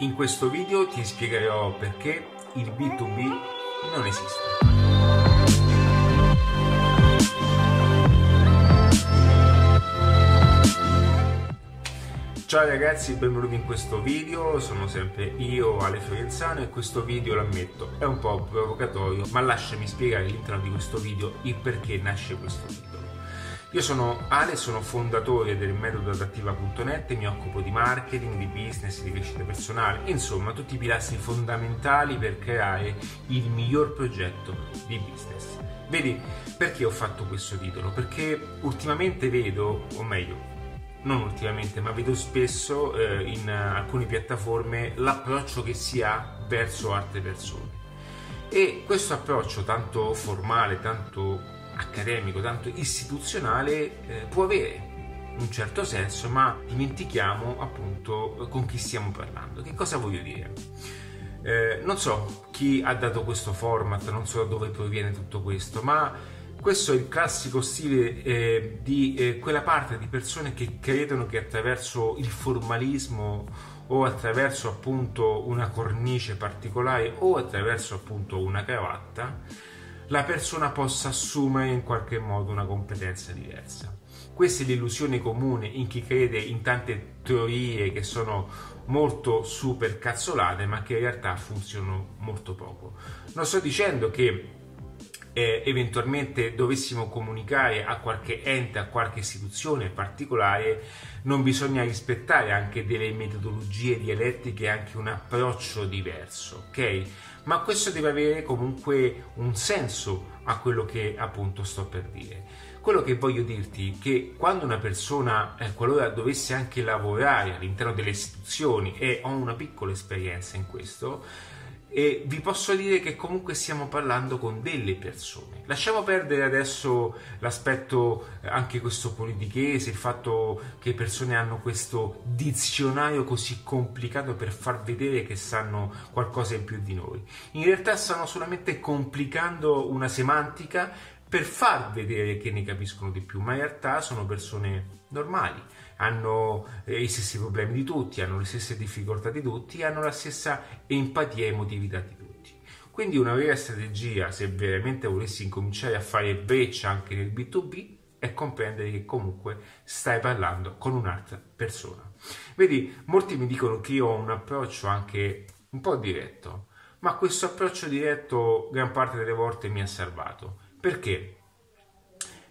In questo video ti spiegherò perché il B2B non esiste. Ciao ragazzi, benvenuti in questo video, sono sempre io Ale Fiorenzano e questo video l'ammetto è un po' provocatorio ma lasciami spiegare all'interno di questo video il perché nasce questo video. Io sono Ale, sono fondatore del metodo adattiva.net, mi occupo di marketing, di business, di crescita personale, insomma tutti i pilastri fondamentali per creare il miglior progetto di business. Vedi, perché ho fatto questo titolo? Perché ultimamente vedo, o meglio, non ultimamente, ma vedo spesso eh, in alcune piattaforme l'approccio che si ha verso altre persone. E questo approccio tanto formale, tanto accademico, tanto istituzionale eh, può avere un certo senso, ma dimentichiamo appunto con chi stiamo parlando. Che cosa voglio dire? Eh, non so chi ha dato questo format, non so da dove proviene tutto questo, ma questo è il classico stile eh, di eh, quella parte di persone che credono che attraverso il formalismo o attraverso appunto una cornice particolare o attraverso appunto una cravatta la persona possa assumere in qualche modo una competenza diversa. Questa è l'illusione comune in chi crede in tante teorie che sono molto super cazzolate ma che in realtà funzionano molto poco. Non sto dicendo che eh, eventualmente dovessimo comunicare a qualche ente, a qualche istituzione particolare, non bisogna rispettare anche delle metodologie dialettiche e anche un approccio diverso, ok? Ma questo deve avere comunque un senso a quello che appunto sto per dire. Quello che voglio dirti è che quando una persona, eh, qualora dovesse anche lavorare all'interno delle istituzioni e ho una piccola esperienza in questo, e vi posso dire che comunque stiamo parlando con delle persone. Lasciamo perdere adesso l'aspetto eh, anche questo politichese, il fatto che persone hanno questo dizionario così complicato per far vedere che sanno qualcosa in più di noi. In realtà stanno solamente complicando una semantica per far vedere che ne capiscono di più, ma in realtà sono persone normali hanno eh, i stessi problemi di tutti, hanno le stesse difficoltà di tutti, hanno la stessa empatia e emotività di tutti. Quindi una vera strategia, se veramente volessi incominciare a fare breccia anche nel B2B, è comprendere che comunque stai parlando con un'altra persona. Vedi, molti mi dicono che io ho un approccio anche un po' diretto, ma questo approccio diretto gran parte delle volte mi ha salvato. Perché?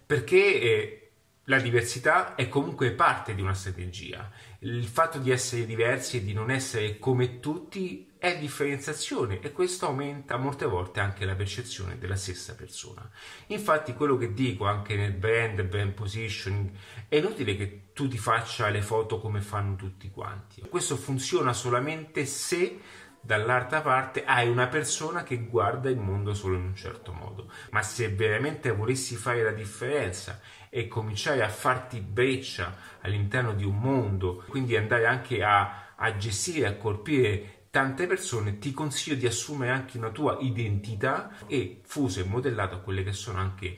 Perché eh, la diversità è comunque parte di una strategia. Il fatto di essere diversi e di non essere come tutti è differenziazione e questo aumenta molte volte anche la percezione della stessa persona. Infatti quello che dico anche nel brand, brand positioning, è inutile che tu ti faccia le foto come fanno tutti quanti. Questo funziona solamente se dall'altra parte hai una persona che guarda il mondo solo in un certo modo. Ma se veramente volessi fare la differenza e cominciare a farti breccia all'interno di un mondo, quindi andare anche a, a gestire, a colpire tante persone, ti consiglio di assumere anche una tua identità e fuso e modellato a quelle che sono anche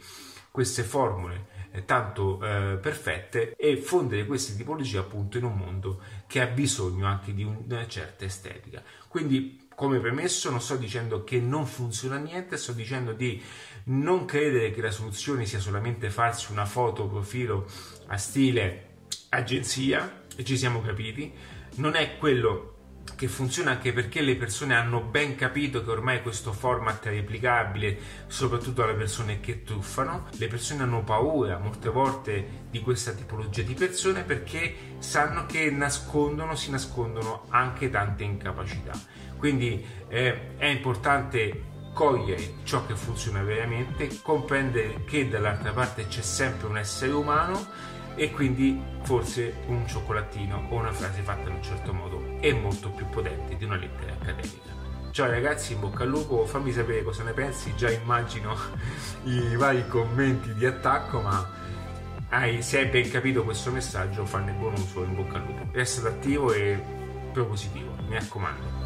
queste formule tanto eh, perfette e fondere queste tipologie appunto in un mondo che ha bisogno anche di una certa estetica. Quindi, come premesso, non sto dicendo che non funziona niente, sto dicendo di non credere che la soluzione sia solamente farsi una foto profilo a stile agenzia, e ci siamo capiti, non è quello che funziona anche perché le persone hanno ben capito che ormai questo format è replicabile soprattutto alle persone che truffano. Le persone hanno paura molte volte di questa tipologia di persone perché sanno che nascondono, si nascondono anche tante incapacità. Quindi eh, è importante cogliere ciò che funziona veramente, comprendere che dall'altra parte c'è sempre un essere umano e quindi forse un cioccolatino o una frase fatta in un certo modo è molto più potente di una lettera accademica. Ciao ragazzi, in bocca al lupo, fammi sapere cosa ne pensi, già immagino i vari commenti di attacco, ma hai, se hai ben capito questo messaggio, fanne buon uso, in bocca al lupo. Resta attivo e propositivo, mi raccomando.